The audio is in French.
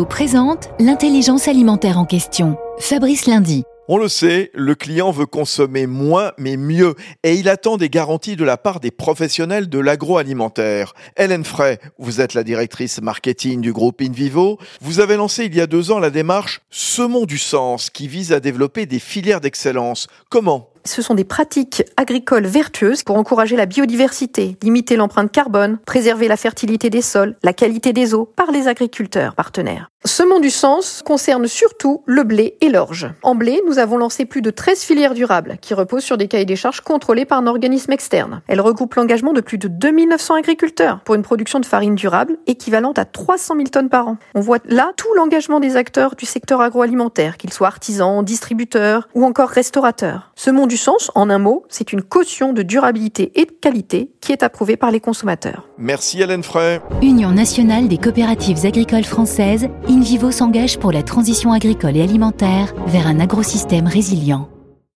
Présente l'intelligence alimentaire en question. Fabrice Lundi. On le sait, le client veut consommer moins mais mieux et il attend des garanties de la part des professionnels de l'agroalimentaire. Hélène Frey, vous êtes la directrice marketing du groupe InVivo. Vous avez lancé il y a deux ans la démarche Semons du sens qui vise à développer des filières d'excellence. Comment ce sont des pratiques agricoles vertueuses pour encourager la biodiversité, limiter l'empreinte carbone, préserver la fertilité des sols, la qualité des eaux par les agriculteurs partenaires. Semons du sens concerne surtout le blé et l'orge. En blé, nous avons lancé plus de 13 filières durables qui reposent sur des cahiers des charges contrôlés par un organisme externe. Elles regroupent l'engagement de plus de 2900 agriculteurs pour une production de farine durable équivalente à 300 000 tonnes par an. On voit là tout l'engagement des acteurs du secteur agroalimentaire, qu'ils soient artisans, distributeurs ou encore restaurateurs. Du sens, en un mot, c'est une caution de durabilité et de qualité qui est approuvée par les consommateurs. Merci Hélène Frey. Union nationale des coopératives agricoles françaises InVivo s'engage pour la transition agricole et alimentaire vers un agrosystème résilient.